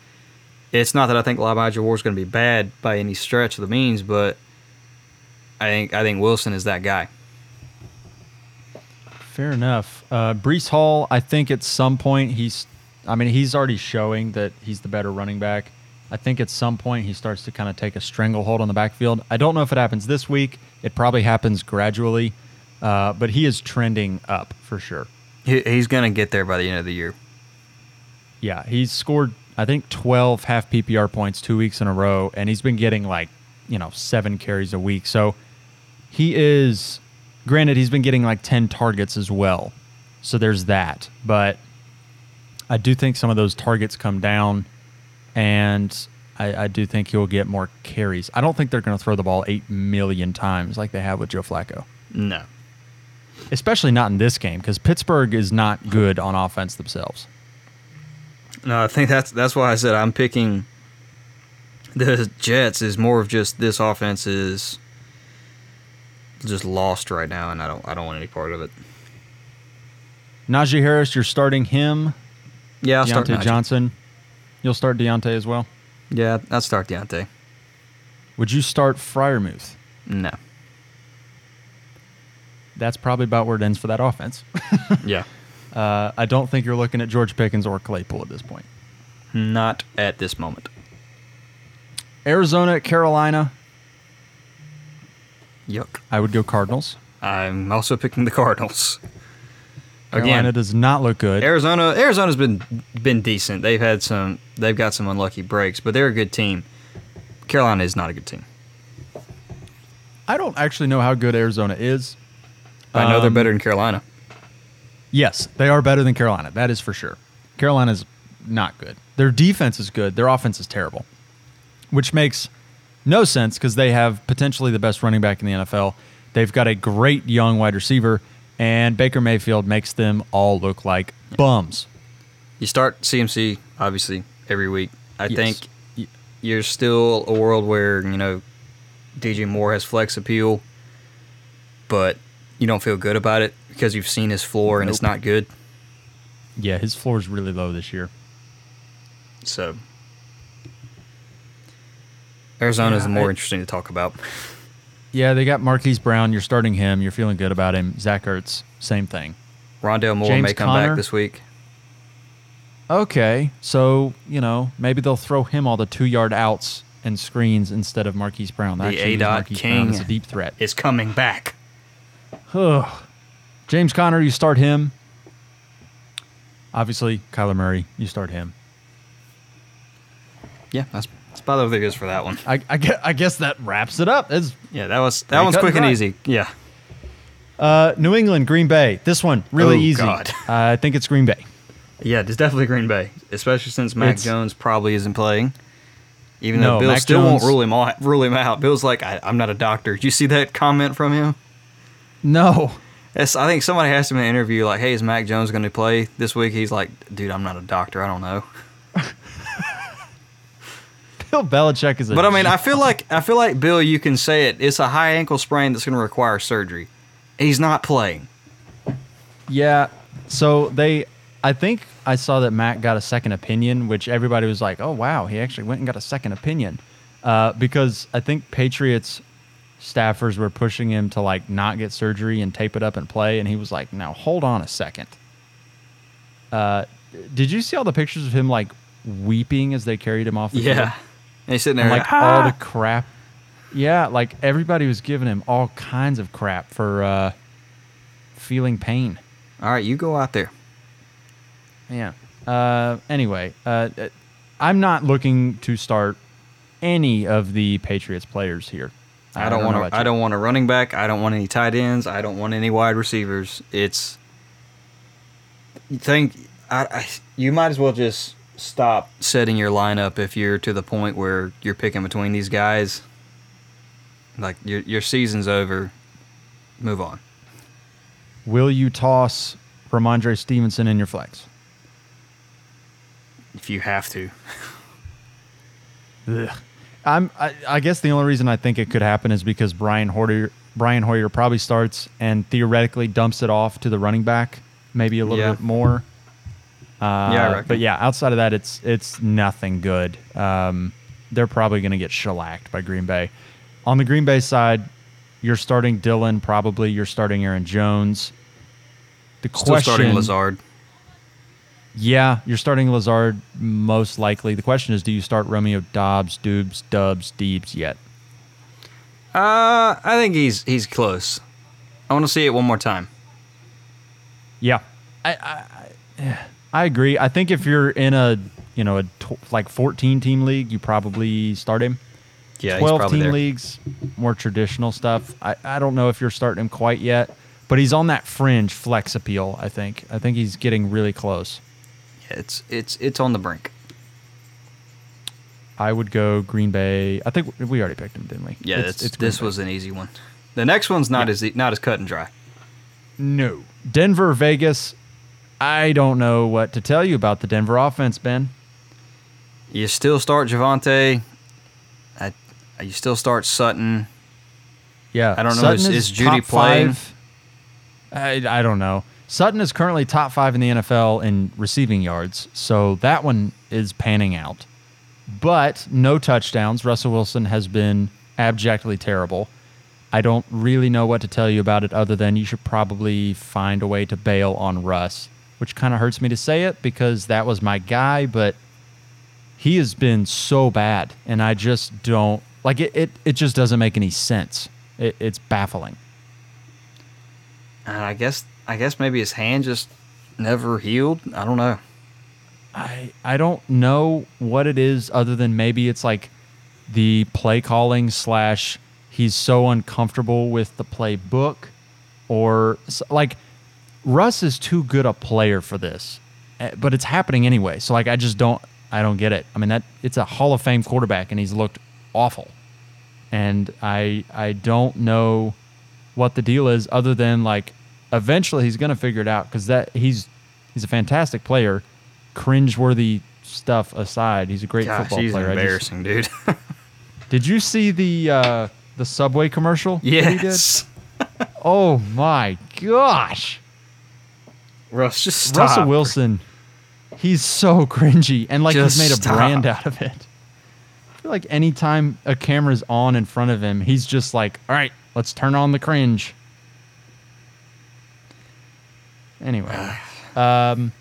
It's not that I think Elijah Moore is going to be bad by any stretch of the means, but I think I think Wilson is that guy. Fair enough. Uh, Breece Hall, I think at some point he's, I mean, he's already showing that he's the better running back. I think at some point he starts to kind of take a stranglehold on the backfield. I don't know if it happens this week. It probably happens gradually, uh, but he is trending up for sure. He, he's going to get there by the end of the year. Yeah, he's scored I think 12 half PPR points two weeks in a row, and he's been getting like you know seven carries a week. So he is. Granted, he's been getting like 10 targets as well. So there's that. But I do think some of those targets come down, and I, I do think he'll get more carries. I don't think they're going to throw the ball 8 million times like they have with Joe Flacco. No. Especially not in this game because Pittsburgh is not good on offense themselves. No, I think that's that's why I said I'm picking the Jets is more of just this offense is just lost right now, and I don't I don't want any part of it. Najee Harris, you're starting him. Yeah, I'll Diontae start Najee. Johnson. You'll start Diontae as well. Yeah, I'll start Diontae. Would you start Freiermuth? No. That's probably about where it ends for that offense. yeah. Uh, I don't think you're looking at George Pickens or Claypool at this point. Not at this moment. Arizona at Carolina. Yuck. I would go Cardinals. I'm also picking the Cardinals. Carolina Again, does not look good. Arizona Arizona's been been decent. They've had some they've got some unlucky breaks, but they're a good team. Carolina is not a good team. I don't actually know how good Arizona is. I know they're Um, better than Carolina. Yes, they are better than Carolina. That is for sure. Carolina's not good. Their defense is good. Their offense is terrible, which makes no sense because they have potentially the best running back in the NFL. They've got a great young wide receiver, and Baker Mayfield makes them all look like bums. You start CMC obviously every week. I Yes. think you're still a world where you know DJ Moore has flex appeal, but you don't feel good about it because you've seen his floor and it's not good. Yeah, his floor is really low this year. So Arizona is Yeah, more I- interesting to talk about. Yeah, they got Marquise Brown. You're starting him. You're feeling good about him. Zach Ertz, same thing. Rondale Moore James may come Conner? back this week. Okay, so you know maybe they'll throw him all the two yard outs and screens instead of Marquise Brown. That The Marquise Brown king. as a deep threat. Is coming back. Ugh. James Conner, you start him. Obviously, Kyler Murray, you start him. Yeah, that's that's about all there is for that one. I, I, guess, I guess that wraps it up. It's, Yeah, that was that one's quick and and easy. Yeah. uh, New England, Green Bay. This one really Oh, easy. Uh, I think it's Green Bay. Yeah, it's definitely Green Bay, especially since Mac It's- Jones probably isn't playing. Even No, though Bill Mac still won't rule him out, rule him out. Bill's like, I, I'm not a doctor. Did you see that comment from him? No, It's, I think somebody asked him in an interview, like, "Hey, is Mac Jones going to play this week?" He's like, "Dude, I'm not a doctor. I don't know." Bill Belichick is a. But I mean, I feel like I feel like Bill. You can say it. It's a high ankle sprain that's going to require surgery. He's not playing. Yeah. So they, I think I saw that Matt got a second opinion, which everybody was like, "Oh wow, he actually went and got a second opinion," uh, because I think Patriots staffers were pushing him to like not get surgery and tape it up and play, and he was like, "Now hold on a second. Uh, did you see all the pictures of him like weeping as they carried him off the field? Yeah, and he's sitting there And like, like all the "Ah." crap. Yeah, like everybody was giving him all kinds of crap for uh, feeling pain. All right, you go out there. Yeah. Uh, anyway, uh, uh, I'm not looking to start any of the Patriots players here. I don't want to. I don't want a running back. I don't want any tight ends. I don't want any wide receivers. It's. You think I, I? You might as well just stop setting your lineup if you're to the point where you're picking between these guys. Like your your season's over. Move on. Will you toss Rhamondre Stevenson in your flex? If you have to. Ugh. I'm. I, I guess the only reason I think it could happen is because Brian Hoyer, Brian Hoyer probably starts and theoretically dumps it off to the running back, maybe a little Yeah. bit more. Uh, Yeah, I. But yeah, outside of that, it's it's nothing good. Um, they're probably going to get shellacked by Green Bay. On the Green Bay side, you're starting Dillon. Probably you're starting Aaron Jones. The Still question, starting Lazard. Yeah, you're starting Lazard most likely. The question is, do you start Romeo Dobbs, Dubes, Dubs, Deebs yet? Uh, I think he's he's close. I want to see it one more time. Yeah, I, I I I agree. I think if you're in a you know a like 14 team league, you probably start him. Yeah, he's 12 probably team there. leagues, more traditional stuff. I, I don't know if you're starting him quite yet, but he's on that fringe flex appeal. I think. I think he's getting really close. It's it's it's on the brink. I would go Green Bay. I think we already picked him, didn't we? Yeah, It's- it's, this Bay. was an easy one. The next one's not Yeah. as not as cut and dry. No. Denver, Vegas. I don't know what to tell you about the Denver offense, Ben. You still start Javonte. I, uh, you still start Sutton. Yeah. I don't know, Sutton is- is Jeudy playing? five. I, I don't know. Sutton is currently top five in the NFL in receiving yards, so that one is panning out. But no touchdowns. Russell Wilson has been abjectly terrible. I don't really know what to tell you about it other than you should probably find a way to bail on Russ, which kind of hurts me to say it because that was my guy, but he has been so bad and I just don't like it it, it just doesn't make any sense. It, it's baffling. And I guess I guess maybe his hand just never healed. I don't know. I I don't know what it is other than maybe it's like the play calling slash he's so uncomfortable with the playbook or like Russ is too good a player for this, Eh, but it's happening anyway. So like I just don't I don't get it. I mean that it's a Hall of Fame quarterback and he's looked awful, and I I don't know what the deal is other than like eventually he's gonna figure it out because that he's he's a fantastic player. Cringeworthy stuff aside, he's a great Gosh, football he's player. I just- embarrassing, dude. did you see the uh, the Subway commercial? that he did? yes. Oh my gosh. Russ, just stop. Russell Wilson, he's so cringy and like Just he's made a stop. brand out of it. I feel like anytime a camera's on in front of him, he's just like, all right, let's turn on the cringe. Anyway, um,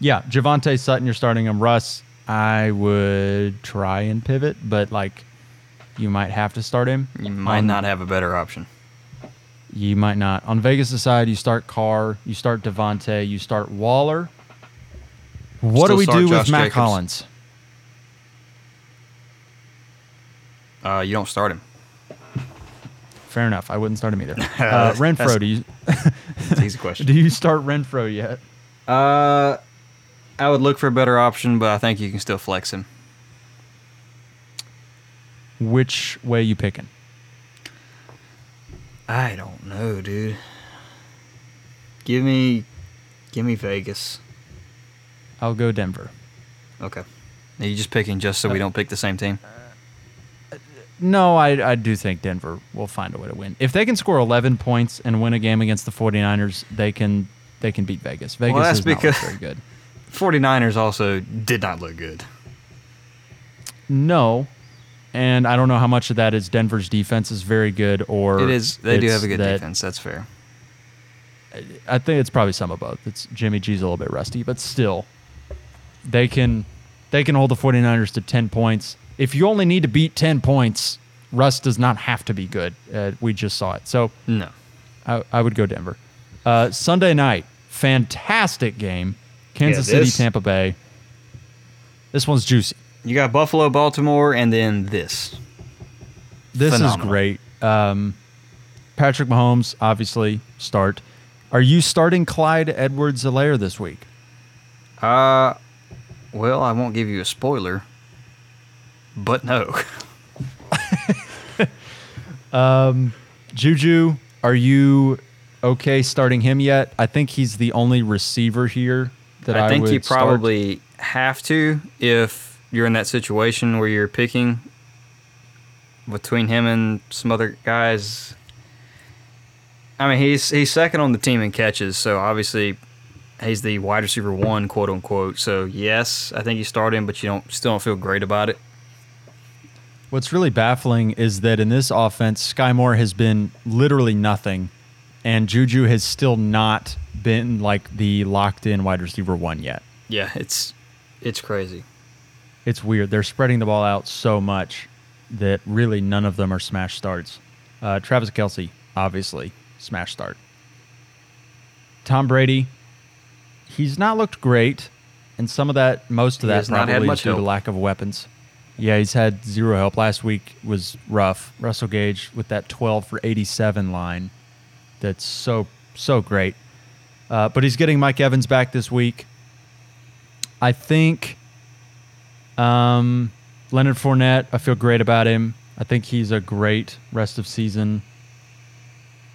yeah, Javonte Sutton, you're starting him. Russ, I would try and pivot, but like, you might have to start him. You might On- not have a better option. You might not. On Vegas' side, you start Carr, you start Davante, you start Waller. What Still do we do Josh with Matt Jacobs. Collins? Uh, you don't start him. Fair enough. I wouldn't start him either. Uh, Renfrow, do you It's an easy question. do you start Renfrow yet? Uh, I would look for a better option, but I think you can still flex him. Which way you picking? I don't know, dude. Give me, give me Vegas. I'll go Denver. Okay. Are you just picking just so we don't pick the same team? No, I, I do think Denver will find a way to win. If they can score 11 points and win a game against the 49ers, they can they can beat Vegas. Vegas that's is not very good. 49ers also did not look good. No. And I don't know how much of that is Denver's defense is very good or It is. They do have a good that- defense. That's fair. I think it's probably some of both. It's Jimmy G's a little bit rusty, but still they can they can hold the 49ers to 10 points. If you only need to beat 10 points, Russ does not have to be good. Uh, we just saw it. So No. I, I would go Denver. Uh, Sunday night, fantastic game. Kansas Yeah, City, Tampa Bay. This one's juicy. You got Buffalo, Baltimore, and then this. This is great. Um, Patrick Mahomes, obviously, start. Are you starting Clyde Edwards-Helaire this week? Uh, well, I won't give you a spoiler, but no. Um, Juju, are you okay starting him yet? I think he's the only receiver here that I, I think would you start. probably have to if you're in that situation where you're picking between him and some other guys. I mean, he's he's second on the team in catches, so obviously He's the wide receiver one, quote unquote. So yes, I think you start him, but you don't still don't feel great about it. What's really baffling is that in this offense, Skyy Moore has been literally nothing, and Juju has still not been like the locked in wide receiver one yet. Yeah, it's it's crazy. It's weird. They're spreading the ball out so much that really none of them are smash starts. Uh, Travis Kelce, obviously, smash start. Tom Brady, he's not looked great, and some of that, most of He that, has not had probably is due to help. lack of weapons. Yeah, he's had zero help. Last week was rough. Russell Gage with that 12 for 87 line. That's so, so great. Uh, but he's getting Mike Evans back this week. I think um, Leonard Fournette, I feel great about him. I think he's a great rest of season.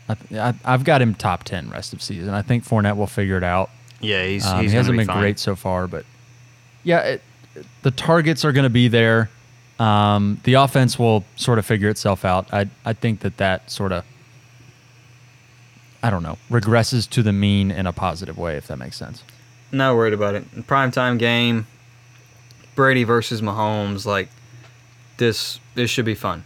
I th- I've got him top 10 rest of season. I think Fournette will figure it out. Yeah, he's, Um, he's he hasn't be been fine. great so far, but yeah, it, the targets are going to be there. Um, the offense will sort of figure itself out. I I think that that sort of I don't know regresses to the mean in a positive way, if that makes sense. Not worried about it. Primetime game, Brady versus Mahomes. Like this, this should be fun.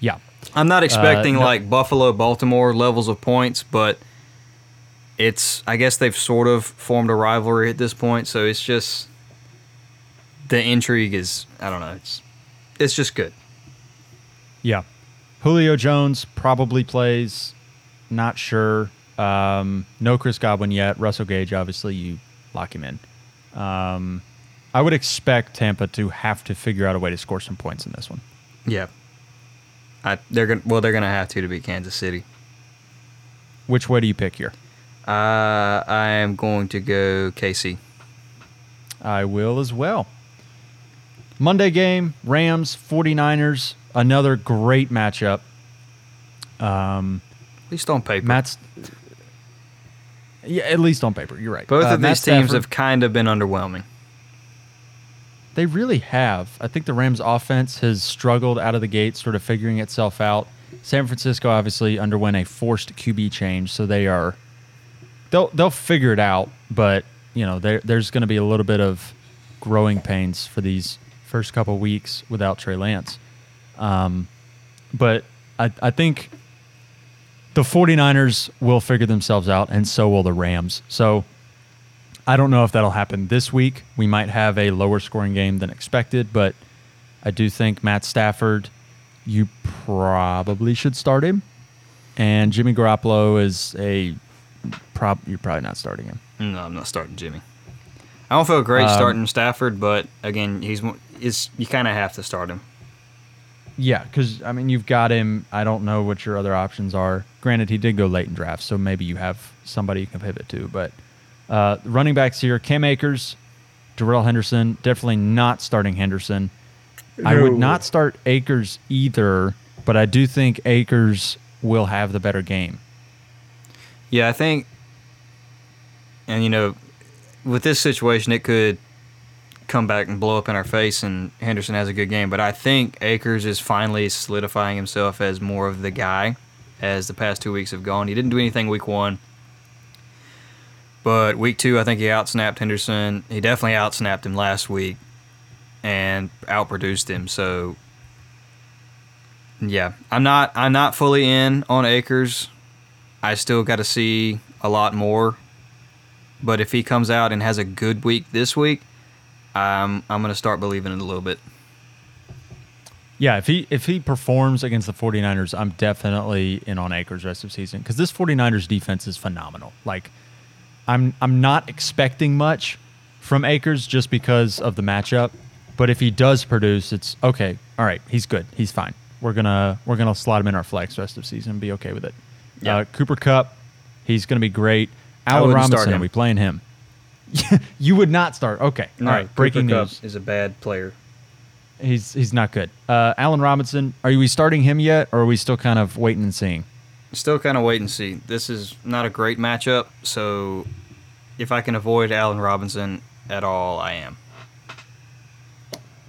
Yeah, I'm not expecting no- like Buffalo, Baltimore levels of points, but it's. I guess they've sort of formed a rivalry at this point, so it's just the intrigue is. I don't know. It's it's just good. yeah. Julio Jones probably plays. Not sure. Um, no Chris Godwin yet. Russell Gage, obviously, you lock him in. Um, I would expect Tampa to have to figure out a way to score some points in this one. Yeah. I, they're gonna well they're gonna have to to beat Kansas City. Which way do you pick here? Uh, I am going to go KC. I will as well. Monday game, Rams, 49ers, another great matchup. Um, At least on paper. Matt's Yeah, at least on paper, you're right. Both Uh, of Matt these teams Stafford, have kind of been underwhelming. They really have. I think the Rams offense has struggled out of the gate, sort of figuring itself out. San Francisco obviously underwent a forced QB change, so they are they'll they'll figure it out, but you know, there there's going to be a little bit of growing pains for these first couple weeks without Trey Lance. Um, but I I think the 49ers will figure themselves out and so will the Rams. So I don't know if that'll happen this week. We might have a lower scoring game than expected, but I do think Matt Stafford, you probably should start him. And Jimmy Garoppolo is a prob. You're probably not starting him. No, I'm not starting Jimmy. I don't feel great Um, starting Stafford, but again, he's is you kind of have to start him. Yeah, because I mean you've got him. I don't know what your other options are. Granted, he did go late in drafts, so maybe you have somebody you can pivot to. But uh, running backs here: Cam Akers, Darrell Henderson. Definitely not starting Henderson. I would not start Akers either, but I do think Akers will have the better game. Yeah, I think, and you know, with this situation, it could come back and blow up in our face, and Henderson has a good game. But I think Akers is finally solidifying himself as more of the guy as the past two weeks have gone. He didn't do anything week one. But week two, I think he outsnapped Henderson. He definitely outsnapped him last week and outproduced him. So yeah, I'm not I'm not fully in on Akers. I still got to see a lot more. But if he comes out and has a good week this week, I'm I'm going to start believing it a little bit. Yeah, if he if he performs against the 49ers, I'm definitely in on Akers rest of season because this 49ers defense is phenomenal. Like I'm I'm not expecting much from Akers just because of the matchup, but if he does produce, it's okay. All right, he's good. He's fine. We're gonna we're gonna slot him in our flex rest of season and be okay with it. Yeah. Uh, Cooper Kupp, he's gonna be great. Allen Robinson, are we playing him? you would not start. Okay, all right. Breaking news. is a bad player. He's he's not good. Uh, Allen Robinson, are we starting him yet, or are we still kind of waiting and seeing? Still kind of wait and see. This is not a great matchup, so if I can avoid Allen Robinson at all, I am.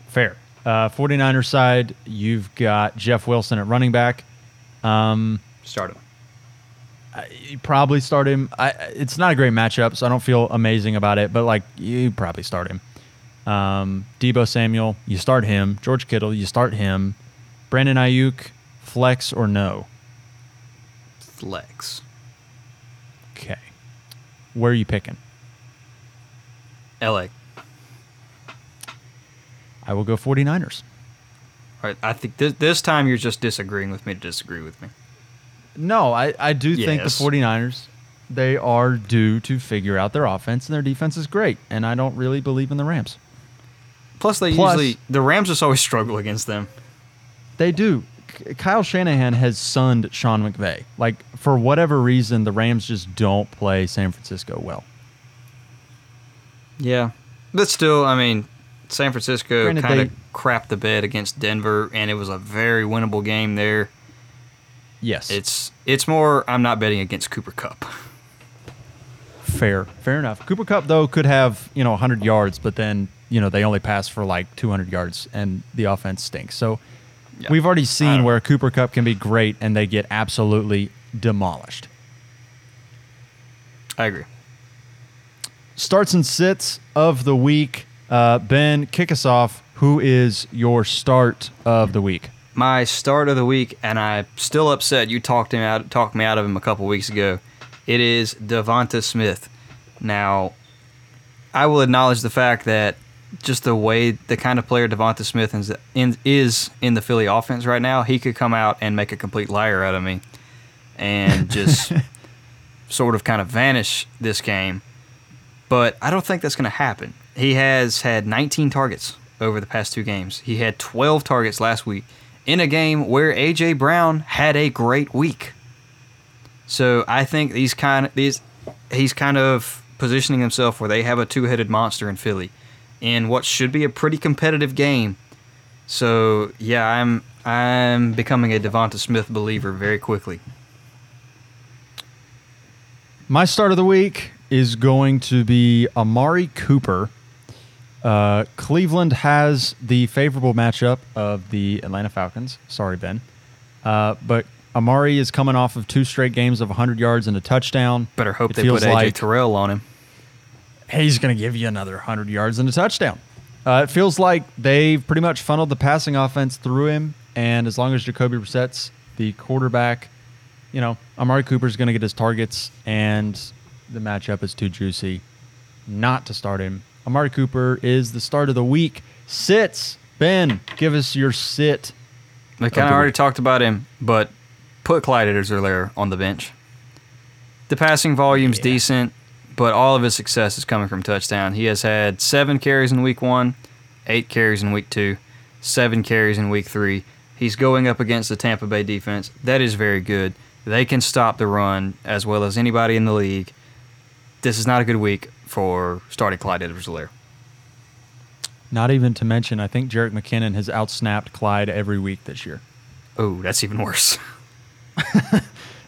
Fair. Uh, 49er side, you've got Jeff Wilson at running back. Um, Start him. You probably start him. I, it's not a great matchup, so I don't feel amazing about it. But like, you probably start him. Um, Deebo Samuel, you start him. George Kittle, you start him. Brandon Aiyuk, flex or no? Flex. Okay. Where are you picking? LA. I will go 49ers. All right, I think this, this time you're just disagreeing with me to disagree with me. No, I, I do think the Yes. 49ers, they are due to figure out their offense, and their defense is great. And I don't really believe in the Rams. Plus, they Plus- usually the Rams just always struggle against them. They do. Kyle Shanahan has sunned Sean McVay. Like, for whatever reason, the Rams just don't play San Francisco well. Yeah, but still, I mean, San Francisco kind of crapped the bed against Denver, and it was a very winnable game there. Yes. It's it's more I'm not betting against Cooper Kupp. fair. Fair enough. Cooper Kupp, though, could have, you know, 100 yards, but then, you know, they only pass for like 200 yards, and the offense stinks. So Yeah. we've already seen don't- where Cooper Kupp can be great, and they get absolutely demolished. I agree. starts and sits of the week. Uh, ben, kick us off. Who is your start of the week? My start of the week, and I'm still upset. You talked him out, talked me out of him a couple weeks ago. It is Devonta Smith. Now, I will acknowledge the fact that just the way the kind of player Devonta Smith is in, is in the Philly offense right now, he could come out and make a complete liar out of me, and just sort of kind of vanish this game. But I don't think that's going to happen. He has had 19 targets over the past two games. He had 12 targets last week in a game where AJ Brown had a great week. So I think these kind of these he's kind of positioning himself where they have a two-headed monster in Philly in what should be a pretty competitive game. So yeah, I'm I'm becoming a Devonta Smith believer very quickly. My start of the week is going to be Amari Cooper. Uh, Cleveland has the favorable matchup of the Atlanta Falcons. Sorry, Ben. Uh, but Amari is coming off of two straight games of 100 yards and a touchdown. Better hope It they put AJ like- Terrell on him. he's going to give you another 100 yards and a touchdown. Uh, it feels like they've pretty much funneled the passing offense through him, and as long as Jacoby Brissett's the quarterback, you know, Amari Cooper's going to get his targets, and the matchup is too juicy not to start him. Amari Cooper is the start of the week. Sits. Ben, give us your sit. We Of kind of already week. talked about him, but put Clyde Edwards-Helaire on the bench. The passing volume's Yeah. decent, but all of his success is coming from touchdown. He has had seven carries in week one, eight carries in week two, seven carries in week three. He's going up against the Tampa Bay defense. That is very good. They can stop the run as well as anybody in the league. This is not a good week for starting Clyde Edwards-Helaire. Not even to mention, I think Jerick McKinnon has outsnapped Clyde every week this year. Oh, that's even worse.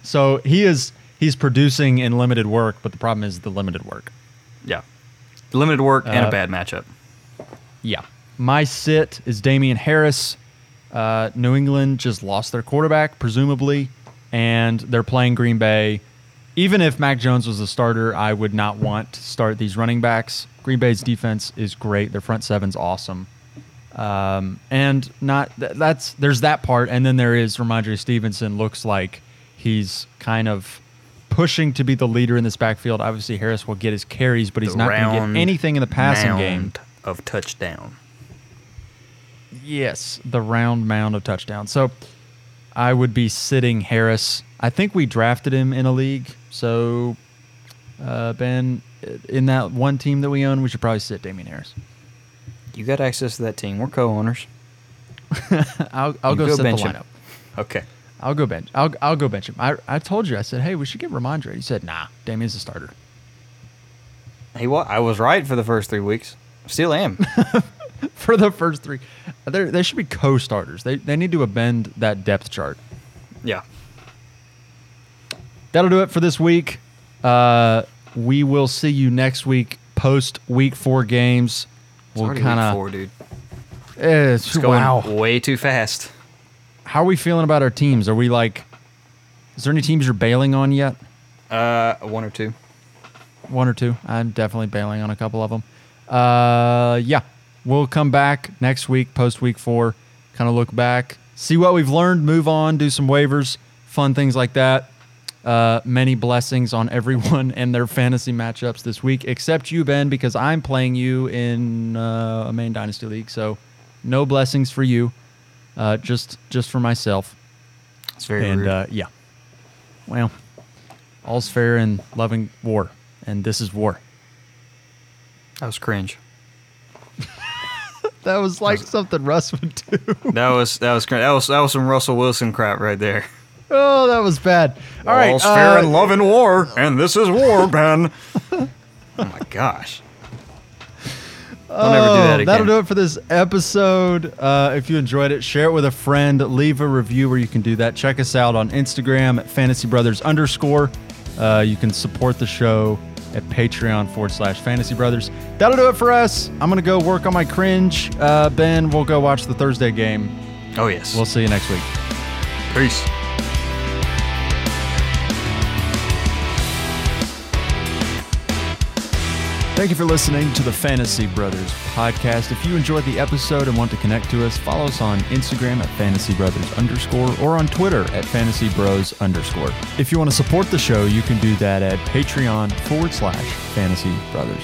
So he is he's producing in limited work, but the problem is the limited work. yeah. Limited work and Uh, a bad matchup. Yeah. My sit is Damien Harris. Uh, New England just lost their quarterback, presumably, and they're playing Green Bay. Even if Mac Jones was the starter, I would not want to start these running backs. Green Bay's defense is great. Their front seven's awesome. Um, and not th- that's there's that part, and then there is Rhamondre Stevenson. Looks like he's kind of pushing to be the leader in this backfield. Obviously, Harris will get his carries, but he's The not going to get anything in the passing game. of touchdown. Yes, the round mound of touchdown. So I would be sitting Harris. I think we drafted him in a league. So uh, Ben, in that one team that we own, we should probably sit Damien Harris. You got access to that team. We're co-owners. I'll, I'll go, go set bench the him. Okay. I'll go bench. I'll, I'll go bench him. I, I told you. I said, hey, we should get Rhamondre. He said, nah, Damien's the starter. He wa- I was right for the first three weeks. Still am. For the first three, They're, they should be co-starters. They, they need to amend that depth chart. yeah. That'll do it for this week. Uh, we will see you next week post week four games. We'll kind of. four, dude. It's, It's going wow. way too fast. How are we feeling about our teams? Are we like? Is there any teams you're bailing on yet? Uh, one or two. one or two. I'm definitely bailing on a couple of them. Uh, yeah, we'll come back next week, post week four, kind of look back, see what we've learned, move on, do some waivers, fun things like that. Uh, many blessings on everyone and their fantasy matchups this week, except you, Ben, because I'm playing you in uh, a main dynasty league. So, no blessings for you, uh, just just for myself. It's very and rude. uh, yeah, well, all's fair in loving war, and this is war. that was cringe. That was like something Russ would do. That was that was. That was that was some Russell Wilson crap right there. oh, that was bad. All right, All's fair uh, in love and war, and this is war, Ben. oh my gosh. I'll never do that oh, again. That'll do it for this episode. Uh, if you enjoyed it, share it with a friend. Leave a review where you can do that. Check us out on Instagram at Fantasy Brothers underscore. Uh, you can support the show at Patreon forward slash Fantasy Brothers. That'll do it for us. I'm gonna go work on my cringe. Uh, ben, we'll go watch the Thursday game. Oh yes. We'll see you next week. Peace. Thank you for listening to the Fantasy Brothers podcast. If you enjoyed the episode and want to connect to us, follow us on Instagram at Fantasy Brothers underscore or on Twitter at Fantasy Bros underscore. If you want to support the show, you can do that at Patreon forward slash Fantasy Brothers.